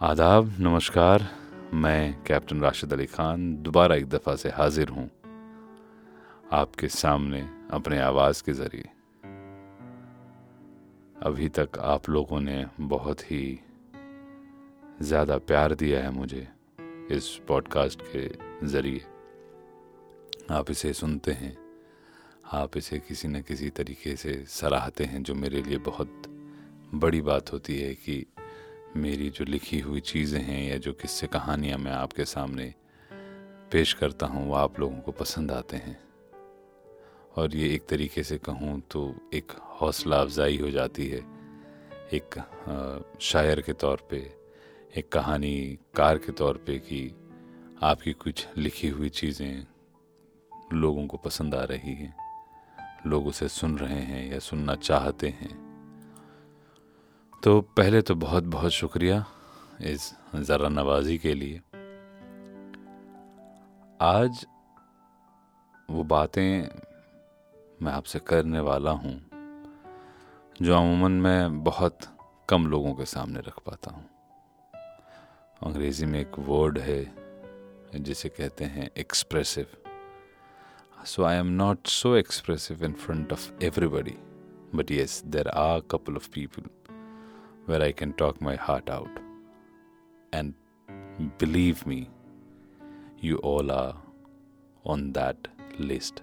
आदाब, नमस्कार। मैं कैप्टन राशिद अली खान दोबारा एक दफ़ा से हाजिर हूँ आपके सामने अपने आवाज़ के ज़रिए। अभी तक आप लोगों ने बहुत ही ज़्यादा प्यार दिया है मुझे इस पॉडकास्ट के ज़रिए। आप इसे सुनते हैं, आप इसे किसी न किसी तरीके से सराहते हैं, जो मेरे लिए बहुत बड़ी बात होती है कि मेरी जो लिखी हुई चीज़ें हैं या जो किस्से कहानियाँ मैं आपके सामने पेश करता हूँ, वो आप लोगों को पसंद आते हैं। और ये एक तरीके से कहूँ तो एक हौसला अफजाई हो जाती है। एक शायर के तौर पे, एक कहानी कार के तौर पे कि आपकी कुछ लिखी हुई चीज़ें लोगों को पसंद आ रही हैं। लोग उसे सुन रहे हैं या सुनना चाहते हैं। तो पहले तो बहुत बहुत शुक्रिया इस ज़रा नवाजी के लिए। आज वो बातें मैं आपसे करने वाला हूँ, जो अमूमन मैं बहुत कम लोगों के सामने रख पाता हूँ। अंग्रेज़ी में एक वर्ड है, जिसे कहते हैं expressive so I am not so expressive in front of everybody but yes there are couple of people where I can talk my heart out. And believe me, you all are on that list.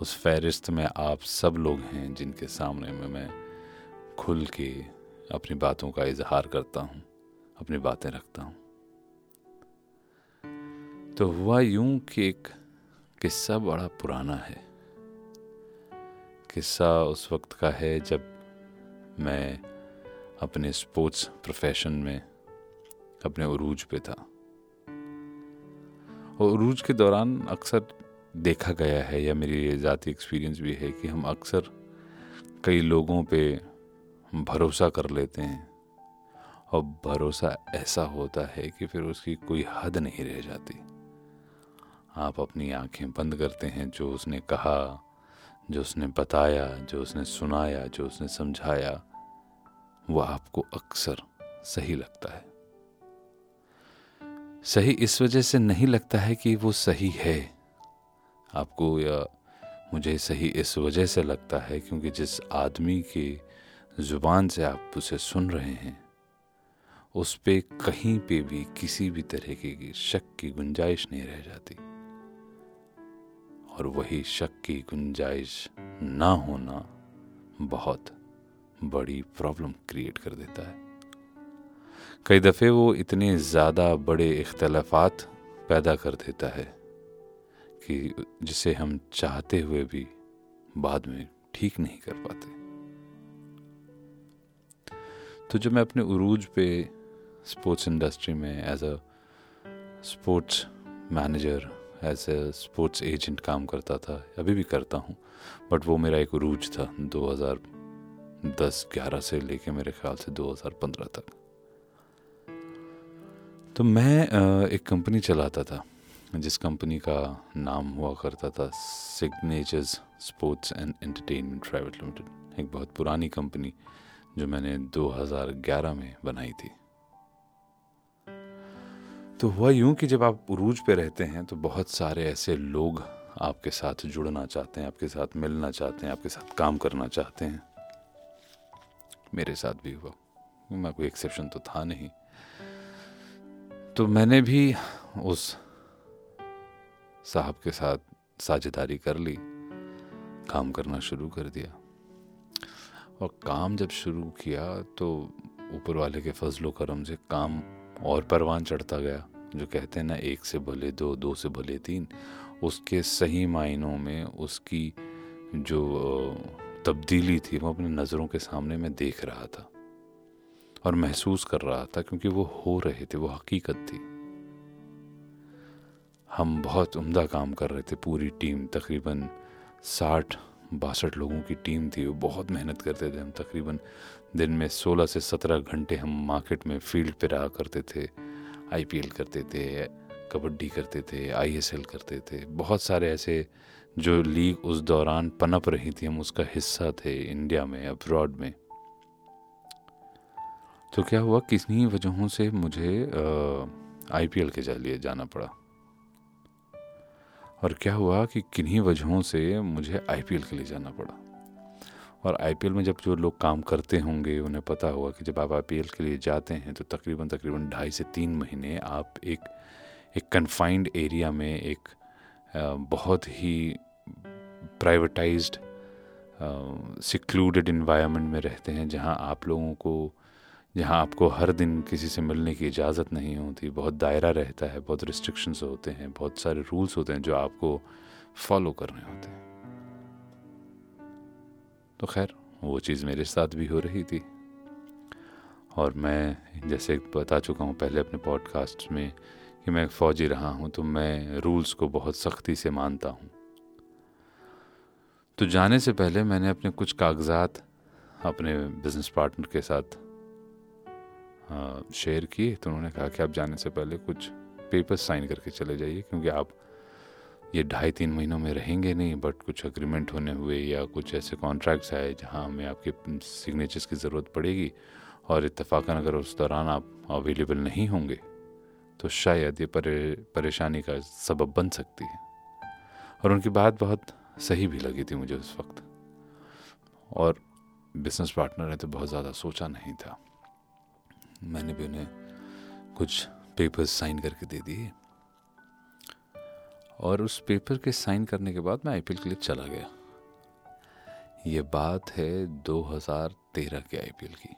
उस फहरिस्त में आप सब लोग हैं जिनके सामने में मैं खुल के अपनी बातों का इजहार करता हूँ अपनी बातें रखता हूँ तो हुआ यूँ कि एक किस्सा बड़ा पुराना है किस्सा उस वक्त का है जब मैं अपने स्पोर्ट्स प्रोफेशन में अपने उरूज पे था। और उरूज के दौरान अक्सर देखा गया है या मेरी ये ज़ाती एक्सपीरियंस भी है कि हम अक्सर कई लोगों पे भरोसा कर लेते हैं और भरोसा ऐसा होता है कि फिर उसकी कोई हद नहीं रह जाती। आप अपनी आँखें बंद करते हैं, जो उसने कहा, जो उसने बताया, जो उसने सुनाया, जो उसने समझाया वो आपको अक्सर सही लगता है। सही इस वजह से नहीं लगता है कि वो सही है। आपको या मुझे सही इस वजह से लगता है क्योंकि जिस आदमी की ज़ुबान से आप उसे सुन रहे हैं, उस पे कहीं पे भी किसी भी तरह की शक की गुंजाइश नहीं रह जाती। और वही शक की गुंजाइश ना होना बहुत बड़ी प्रॉब्लम क्रिएट कर देता है। कई दफ़े वो इतने ज़्यादा बड़े इख्तलाफात पैदा कर देता है कि जिसे हम चाहते हुए भी बाद में ठीक नहीं कर पाते। तो जब मैं अपने उरूज पे स्पोर्ट्स इंडस्ट्री में as a sports manager as a sports agent काम करता था, अभी भी करता हूँ बट वो मेरा एक उरूज था 2000 दस ग्यारह से लेके मेरे ख्याल से 2015 तक। तो मैं एक कंपनी चलाता था, जिस कंपनी का नाम हुआ करता था signatures sports and entertainment private limited एक बहुत पुरानी कंपनी जो मैंने 2011 में बनाई थी। तो हुआ यूँ कि जब आप उरूज पे रहते हैं तो बहुत सारे ऐसे लोग आपके साथ जुड़ना चाहते हैं, आपके साथ मिलना चाहते हैं, आपके साथ काम करना चाहते हैं। मेरे साथ भी हुआ। मैं कोई एक्सेप्शन तो था नहीं। तो मैंने भी उस साहब के साथ साझेदारी कर ली। काम करना शुरू कर दिया। और काम जब शुरू किया तो ऊपर वाले के फजलो करम से काम और परवान चढ़ता गया, जो कहते हैं ना, एक से भले दो दो से भले तीन। उसके सही मायनों में उसकी जो तब्दीली थी, वो अपनी नज़रों के सामने मैं देख रहा था और महसूस कर रहा था क्योंकि वो हो रहे थे, वो हकीकत थी। हम बहुत उम्दा काम कर रहे थे, पूरी टीम, तकरीबन साठ, बासठ लोगों की टीम थी, वो बहुत मेहनत करते थे। हम तकरीबन दिन में सोलह से सत्रह घंटे हम मार्केट में फ़ील्ड पे रहा करते थे, आईपीएल करते थे, कबड्डी करते थे, आईएसएल करते थे, बहुत सारे ऐसे जो लीग उस दौरान पनप रही थी, हम उसका हिस्सा थे इंडिया में अब्रॉड में। तो क्या हुआ किन्हीं वजहों से मुझे आईपीएल के लिए जाना पड़ा? और क्या हुआ कि किन्हीं वजहों से मुझे आईपीएल के लिए जाना पड़ा? और आईपीएल में जब जो लोग काम करते होंगे, उन्हें पता होगा कि जब आप आईपीएल के लिए जाते हैं तो तकरीबन तकरीबन ढाई से तीन महीने आप एक एक कन्फाइंड एरिया में एक बहुत ही प्राइवेटाइज्ड सिक्लूडेड इन्वायरमेंट में रहते हैं, जहाँ आप लोगों को, जहाँ आपको हर दिन किसी से मिलने की इजाज़त नहीं होती। बहुत दायरा रहता है, बहुत रिस्ट्रिक्शंस होते हैं, बहुत सारे रूल्स होते हैं जो आपको फॉलो करने होते हैं। तो खैर, वो चीज़ मेरे साथ भी हो रही थी। और मैं, जैसे बता चुका हूँ, पहले अपने पॉडकास्ट में कि मैं एक फ़ौजी रहा हूँ तो मैं रूल्स को बहुत सख्ती से मानता हूँ। तो जाने से पहले मैंने अपने कुछ कागजात अपने बिज़नेस पार्टनर के साथ शेयर किए। तो उन्होंने कहा कि आप जाने से पहले कुछ पेपर साइन करके चले जाइए, क्योंकि आप ये ढाई तीन महीनों में रहेंगे नहीं बट कुछ अग्रीमेंट होने हुए या कुछ ऐसे कॉन्ट्रैक्ट्स आए जहाँ हमें आपके सिग्नेचर्स की ज़रूरत पड़ेगी। और इतफाक़न अगर उस दौरान आप अवेलेबल नहीं होंगे तो शायद ये परे, परेशानी का सबब बन सकती है। और उनकी बात बहुत सही भी लगी थी मुझे उस वक्त। और बिज़नेस पार्टनर ने तो बहुत ज़्यादा सोचा नहीं था। मैंने भी उन्हें कुछ पेपर्स साइन करके दे दिए। और उस पेपर के साइन करने के बाद मैं आईपीएल के लिए चला गया। ये बात है 2013 के आईपीएल की।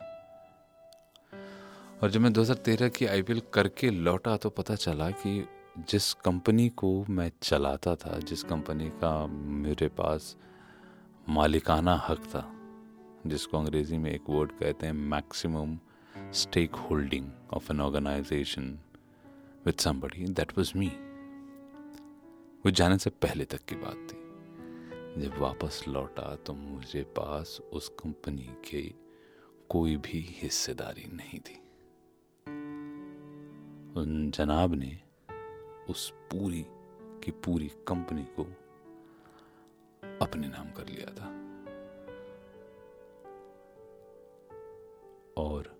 और जब मैं 2013 की आईपीएल करके लौटा तो पता चला कि जिस कंपनी को मैं चलाता था, जिस कंपनी का मेरे पास मालिकाना हक था, जिसको अंग्रेज़ी में एक वर्ड कहते हैं maximum stake holding of an organization with somebody that was me वो जाने से पहले तक की बात थी। जब वापस लौटा तो मुझे पास उस कंपनी के कोई भी हिस्सेदारी नहीं थी। उन जनाब ने उस पूरी की पूरी कंपनी को अपने नाम कर लिया था। और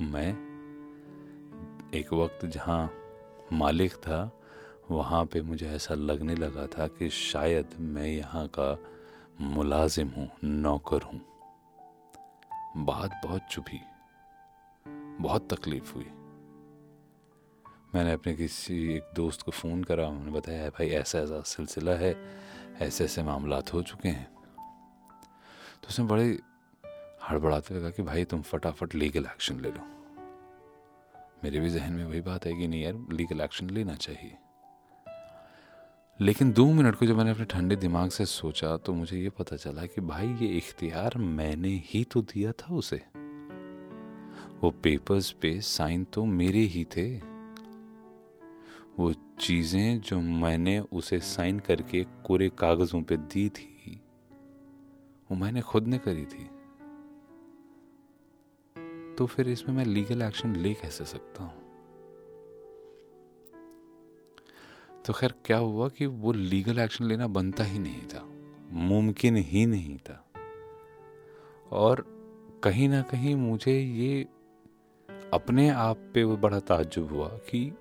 मैं एक वक्त जहाँ मालिक था, वहाँ पे मुझे ऐसा लगने लगा था कि शायद मैं यहाँ का मुलाजिम हूँ, नौकर हूँ। बात बहुत चुभी, बहुत तकलीफ़ हुई। मैंने अपने किसी एक दोस्त को फ़ोन करा, उन्होंने बताया भाई ऐसा ऐसा सिलसिला है ऐसे ऐसे मामला हो चुके हैं। तो उसने बड़े हड़बड़ाते लगा कि, भाई, तुम फटाफट लीगल एक्शन ले लो। मेरे भी जहन में वही बात है कि नहीं यार लीगल एक्शन लेना चाहिए। लेकिन दो मिनट को जब मैंने अपने ठंडे दिमाग से सोचा तो मुझे ये पता चला कि, भाई, ये इख्तियार मैंने ही तो दिया था उसे। वो पेपर्स पे साइन तो मेरे ही थे। वो चीज़ें जो मैंने उसे साइन करके कोरे कागजों पे दी थी, वो मैंने खुद ने करी थी। तो फिर इसमें मैं लीगल एक्शन ले कैसे सकता हूँ? तो खैर, क्या हुआ कि वो लीगल एक्शन लेना बनता ही नहीं था, मुमकिन ही नहीं था। और कहीं ना कहीं मुझे ये अपने आप पे वो बड़ा ताज्जुब हुआ कि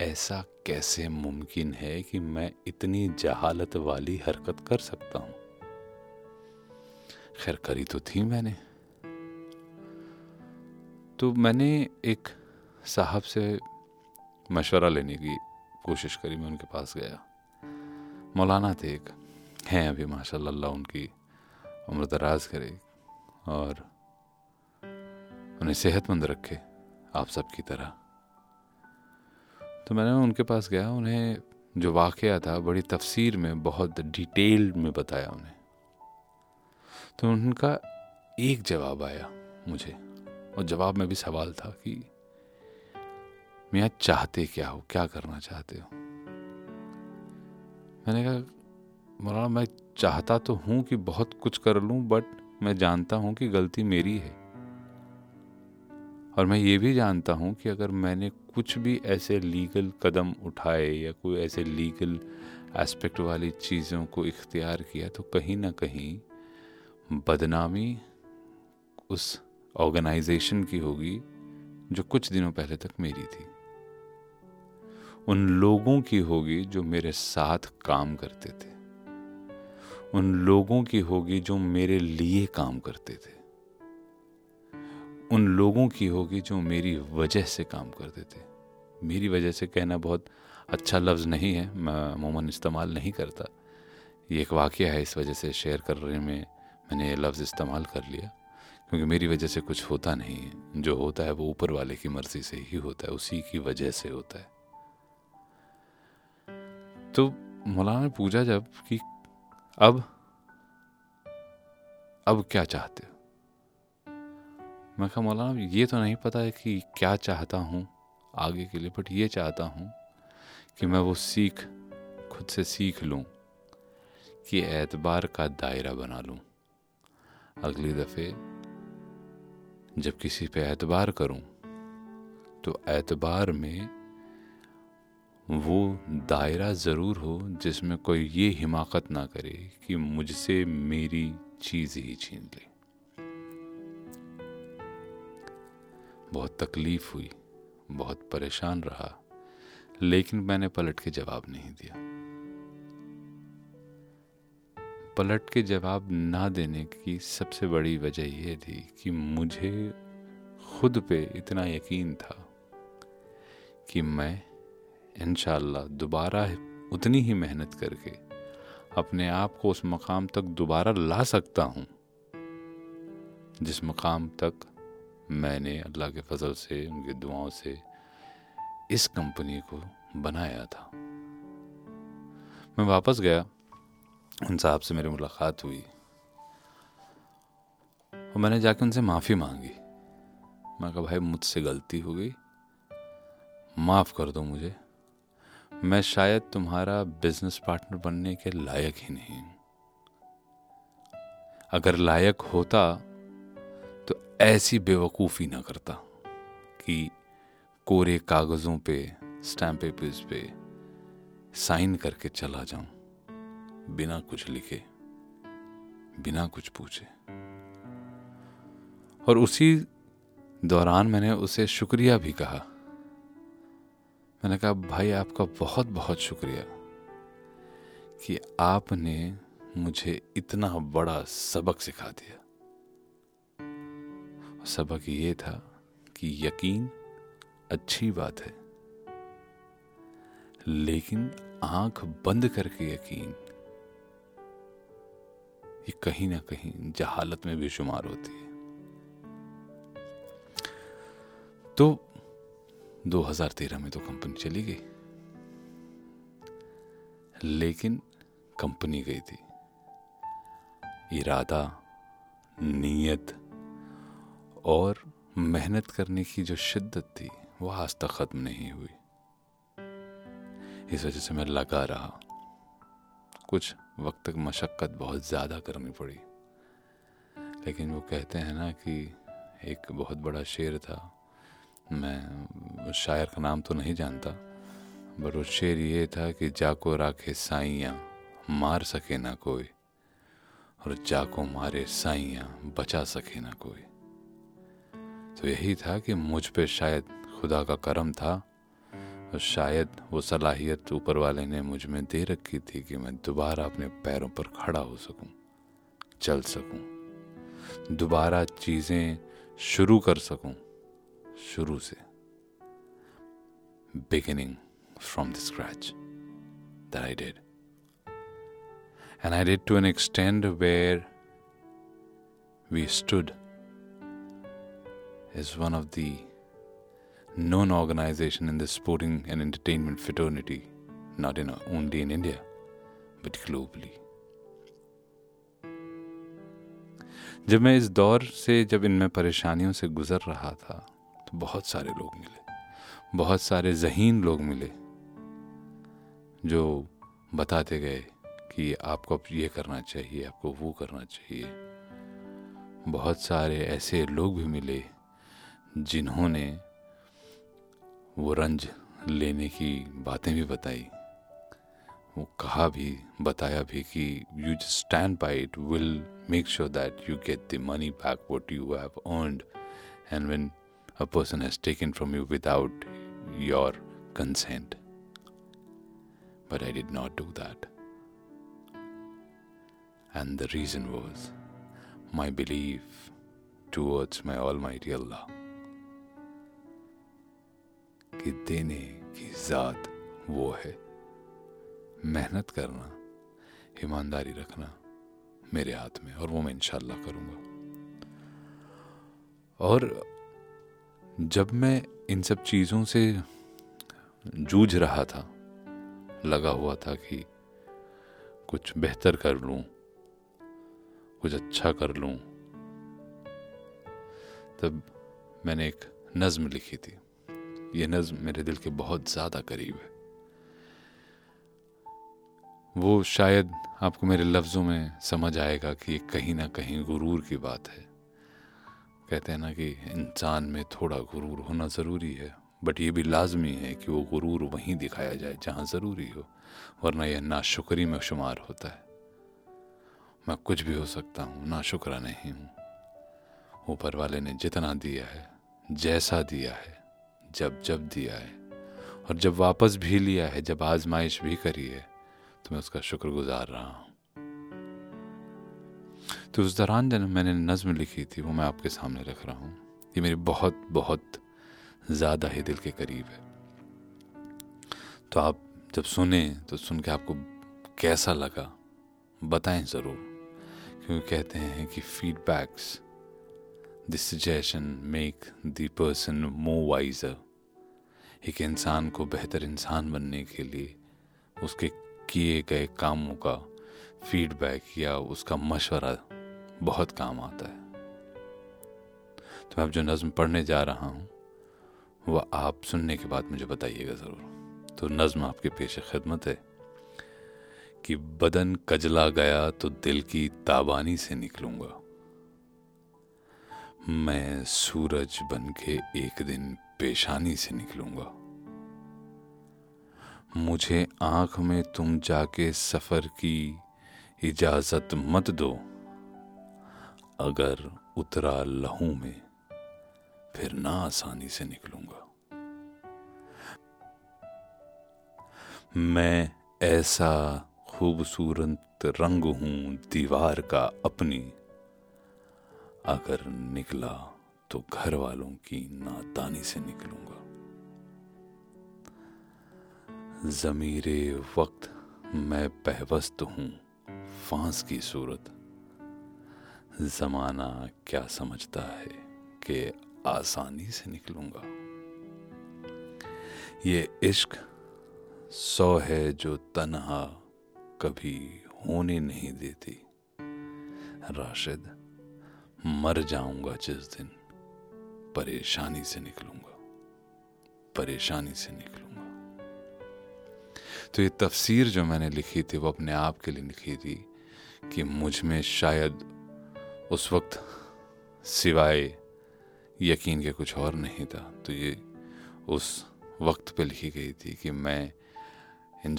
ऐसा कैसे मुमकिन है कि मैं इतनी जहालत वाली हरकत कर सकता हूँ? खैर, करी तो थी मैंने। तो मैंने एक साहब से मशवरा लेने की कोशिश करी, मैं उनके पास गया। मौलाना थे एक, हैं अभी, माशाल्लाह, उनकी उम्र दराज करे और उन्हें सेहतमंद रखे आप सब की तरह। तो मैंने उनके पास गया, उन्हें जो वाक़ था बड़ी तफसीर में, बहुत डिटेल में बताया उन्हें। तो उनका एक जवाब आया मुझे, और जवाब में भी सवाल था कि, मियाँ, चाहते क्या हो? क्या करना चाहते हो? मैंने कहा, मौलाना, मैं चाहता तो हूँ कि बहुत कुछ कर लूँ, बट मैं जानता हूँ कि गलती मेरी है। और मैं ये भी जानता हूँ कि अगर मैंने कुछ भी ऐसे लीगल कदम उठाए या कोई ऐसे लीगल एस्पेक्ट वाली चीज़ों को इख्तियार किया तो कहीं ना कहीं बदनामी उस ऑर्गेनाइजेशन की होगी जो कुछ दिनों पहले तक मेरी थी। उन लोगों की होगी जो मेरे साथ काम करते थे। उन लोगों की होगी जो मेरे लिए काम करते थे। उन लोगों की होगी जो मेरी वजह से काम करते थे मेरी वजह से कहना बहुत अच्छा लफ्ज़ नहीं है, मैं अमूमन इस्तेमाल नहीं करता। ये एक वाक़ है इस वजह से शेयर कर रहे में मैंने ये लफ्ज़ इस्तेमाल कर लिया, क्योंकि मेरी वजह से कुछ होता नहीं है। जो होता है वो ऊपर वाले की मर्ज़ी से ही होता है, उसी की वजह से होता है। तो मौलाना ने पूछा जब कि अब अब क्या चाहते हो? मैं कहा, मौलाना, ये तो नहीं पता है कि क्या चाहता हूँ आगे के लिए बट ये चाहता हूँ कि मैं वो सीख, खुद से सीख लूँ, कि एतबार का दायरा बना लूँ। अगली दफ़े जब किसी पे एतबार करूँ तो एतबार में वो दायरा ज़रूर हो जिसमें कोई ये हिमाकत ना करे कि मुझसे मेरी चीज़ ही छीन ले। बहुत तकलीफ़ हुई, बहुत परेशान रहा, लेकिन मैंने पलट के जवाब नहीं दिया। पलट के जवाब ना देने की सबसे बड़ी वजह यह थी कि मुझे खुद पे इतना यकीन था कि मैं इन दोबारा उतनी ही मेहनत करके अपने आप को उस मकाम तक दोबारा ला सकता हूँ, जिस मकाम तक मैंने अल्लाह के फजल से, उनकी दुआओं से इस कंपनी को बनाया था। मैं वापस गया उन साहब से मेरी मुलाकात हुई। और मैंने जाके उनसे माफ़ी मांगी। मैं कहा, भाई, मुझसे गलती हो गई। माफ़ कर दो मुझे। मैं शायद तुम्हारा बिज़नेस पार्टनर बनने के लायक ही नहीं अगर लायक होता ऐसी बेवकूफ़ी ना करता कि कोरे कागज़ों पे स्टैम्प पेपर्स पे साइन करके चला जाऊँ, बिना कुछ लिखे, बिना कुछ पूछे। और उसी दौरान मैंने उसे शुक्रिया भी कहा। मैंने कहा, भाई, आपका बहुत बहुत शुक्रिया कि आपने मुझे इतना बड़ा सबक सिखा दिया। सबक ये था कि यकीन अच्छी बात है। लेकिन आँख बंद करके यकीन, ये कहीं ना कहीं जहालत में भी शुमार होती है। तो 2013 में तो कंपनी चली गई। लेकिन कंपनी गई थी। इरादा, नीयत और मेहनत करने की जो शिद्दत थी, वो आज तक ख़त्म नहीं हुई। इस वजह से मैं लगा रहा। कुछ वक्त तक मशक्क़त बहुत ज़्यादा करनी पड़ी। लेकिन वो कहते हैं ना कि एक बहुत बड़ा शेर था। मैं शायर का नाम तो नहीं जानता, पर वो शेर ये था कि जाको राखे साइयाँ, मार सके ना कोई, और जाको मारे साइयाँ, बचा सके ना कोई। तो यही था कि मुझ पे शायद खुदा का करम था और शायद वो सलाहियत ऊपर वाले ने मुझमें दे रखी थी कि मैं दोबारा अपने पैरों पर खड़ा हो सकूँ, चल सकूँ, दोबारा चीज़ें शुरू कर सकूँ, शुरू से। Beginning from the scratch that I did and I did to an extend where we stood is one of the known organization in the sporting and entertainment fraternity, not in, only in India, but globally. जब मैं इस दौर से जब इनमें परेशानियों से गुजर रहा था तो बहुत सारे लोग मिले बहुत सारे जहीन लोग मिले जो बताते गए कि आपको ये करना चाहिए आपको वो करना चाहिए बहुत सारे ऐसे लोग भी मिले जिन्होंने वो रंज लेने की बातें भी बताई, वो कहा भी, बताया भी कि you just stand by it will make sure that you get the money back what you have earned and when a person has taken from you without your consent but I did not do that and the reason was my believe towards my all my real law कि देने की ज़ात वो है। मेहनत करना, ईमानदारी रखना मेरे हाथ में, और वो मैं इंशाल्लाह करूँगा। और जब मैं इन सब चीज़ों से जूझ रहा था, लगा हुआ था कि कुछ बेहतर कर लूँ, कुछ अच्छा कर लूँ, तब मैंने एक नज्म लिखी थी। ये नज्म मेरे दिल के बहुत ज़्यादा करीब है। वो शायद आपको मेरे लफ्ज़ों में समझ आएगा कि ये कहीं ना कहीं गुरूर की बात है। कहते हैं ना कि इंसान में थोड़ा गुरूर होना ज़रूरी है, बट ये भी लाजमी है कि वो गुरूर वहीं दिखाया जाए जहाँ ज़रूरी हो, वरना यह नाशुक्री में शुमार होता है। मैं कुछ भी हो सकता हूँ, नाशुक्रा नहीं हूँ। ऊपर वाले ने जितना दिया है, जैसा दिया है जब जब दिया है। और जब वापस भी लिया है, जब आजमाइश भी करी है तो मैं उसका शुक्रगुजार रहा हूँ। तो उस दौरान जब मैंने नज्म लिखी थी, वो मैं आपके सामने रख रहा हूँ। ये मेरी बहुत बहुत ज़्यादा ही दिल के करीब है। तो आप जब सुने तो सुन के आपको कैसा लगा, बताएँ ज़रूर। क्योंकि कहते हैं कि feedbacks this suggestion make the person more wiser एक इंसान को बेहतर इंसान बनने के लिए उसके किए गए कामों का फीडबैक या उसका मशवरा बहुत काम आता है। तो मैं अब जो नज़म पढ़ने जा रहा हूँ, वह आप सुनने के बाद मुझे बताइएगा ज़रूर। तो नज़म आपके पेश खिदमत है कि बदन कजला गया तो दिल की ताबानी से निकलूँगा। मैं सूरज बन के एक दिन पेशानी से निकलूँगा। मुझे आँख में तुम जाके सफ़र की इजाज़त मत दो। अगर उतरा लहू में, फिर ना आसानी से निकलूँगा। मैं ऐसा खूबसूरत रंग हूँ दीवार का अपनी। अगर निकला तो घर वालों की नादानी से निकलूँगा। जमीरे वक्त मैं पहवस्त हूँ, फांस की सूरत। जमाना क्या समझता है कि आसानी से निकलूँगा। ये इश्क सौ है जो तनहा कभी होने नहीं देती। राशिद, मर जाऊँगा जिस दिन। परेशानी से निकलूँगा। परेशानी से निकलूँगा। तो ये तफसीर जो मैंने लिखी थी, वो अपने आप के लिए लिखी थी कि मुझमें शायद उस वक्त सिवाय यकीन के कुछ और नहीं था। तो ये उस वक्त पे लिखी गई थी कि मैं इन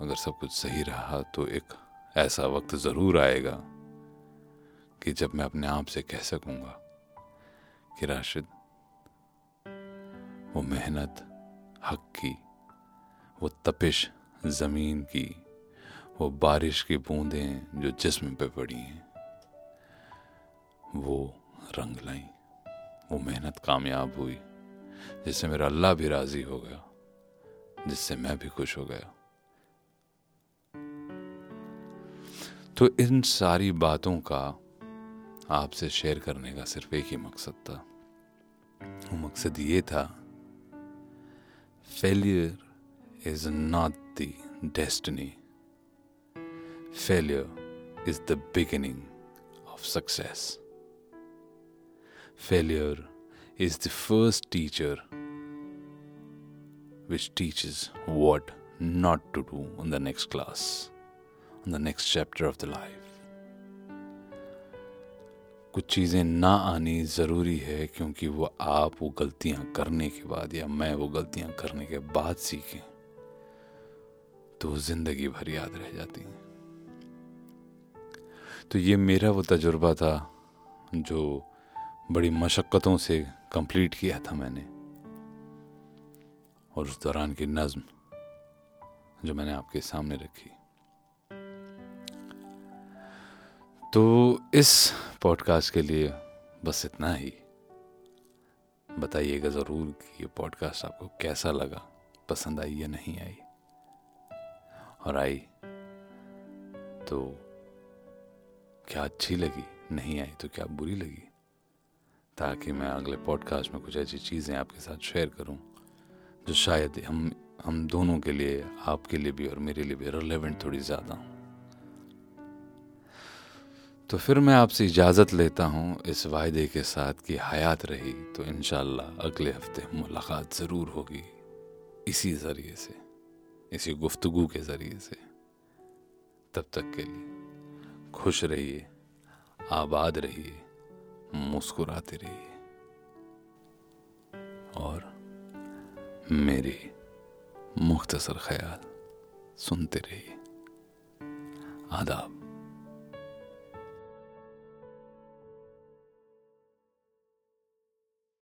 अगर सब कुछ सही रहा तो एक ऐसा वक्त ज़रूर आएगा कि जब मैं अपने आप से कह सकूँगा। कि राशिद वो मेहनत, हक की, वो तपिश ज़मीन की, वो बारिश की बूंदें जो जिस्म पे पड़ी हैं। वो रंग लाई, वो मेहनत कामयाब हुई, जिससे मेरा अल्लाह भी राज़ी हो गया, जिससे मैं भी खुश हो गया। तो इन सारी बातों का आपसे शेयर करने का सिर्फ़ एक ही मकसद था। वो मकसद ये था failure is not the destiny failure is the beginning of success failure is the first teacher which teach is what not to do in the next class in the next chapter of the life कुछ चीज़ें ना आनी ज़रूरी है क्योंकि वो आप वो गलतियाँ करने के बाद या मैं वो गलतियाँ करने के बाद सीखें तो ज़िंदगी भर याद रह जाती हैं। तो ये मेरा वो तजुर्बा था जो बड़ी मशक्क़तों से कंप्लीट किया था मैंने। और उस दौरान की नज्म जो मैंने आपके सामने रखी। तो इस पॉडकास्ट के लिए बस इतना ही। बताइएगा ज़रूर कि ये पॉडकास्ट आपको कैसा लगा, पसंद आई या नहीं आई। और आई तो क्या अच्छी लगी, नहीं आई तो क्या बुरी लगी? ताकि मैं अगले पॉडकास्ट में कुछ ऐसी चीज़ें आपके साथ शेयर करूँ, जो शायद हम हम दोनों के लिए, आपके लिए भी और मेरे लिए भी रिलेवेंट थोड़ी ज़्यादा हूँ। तो फिर मैं आपसे इजाज़त लेता हूँ इस वायदे के साथ कि हयात रही तो इन अगले हफ़्ते मुलाकात ज़रूर होगी इसी ज़रिए से, इसी गुफ्तगु के ज़रिए से। तब तक के लिए खुश रहिए, आबाद रहिए, मुस्कुराते रहिए। और मेरे मुख्तसर ख्याल सुनते रहिए। आदाब।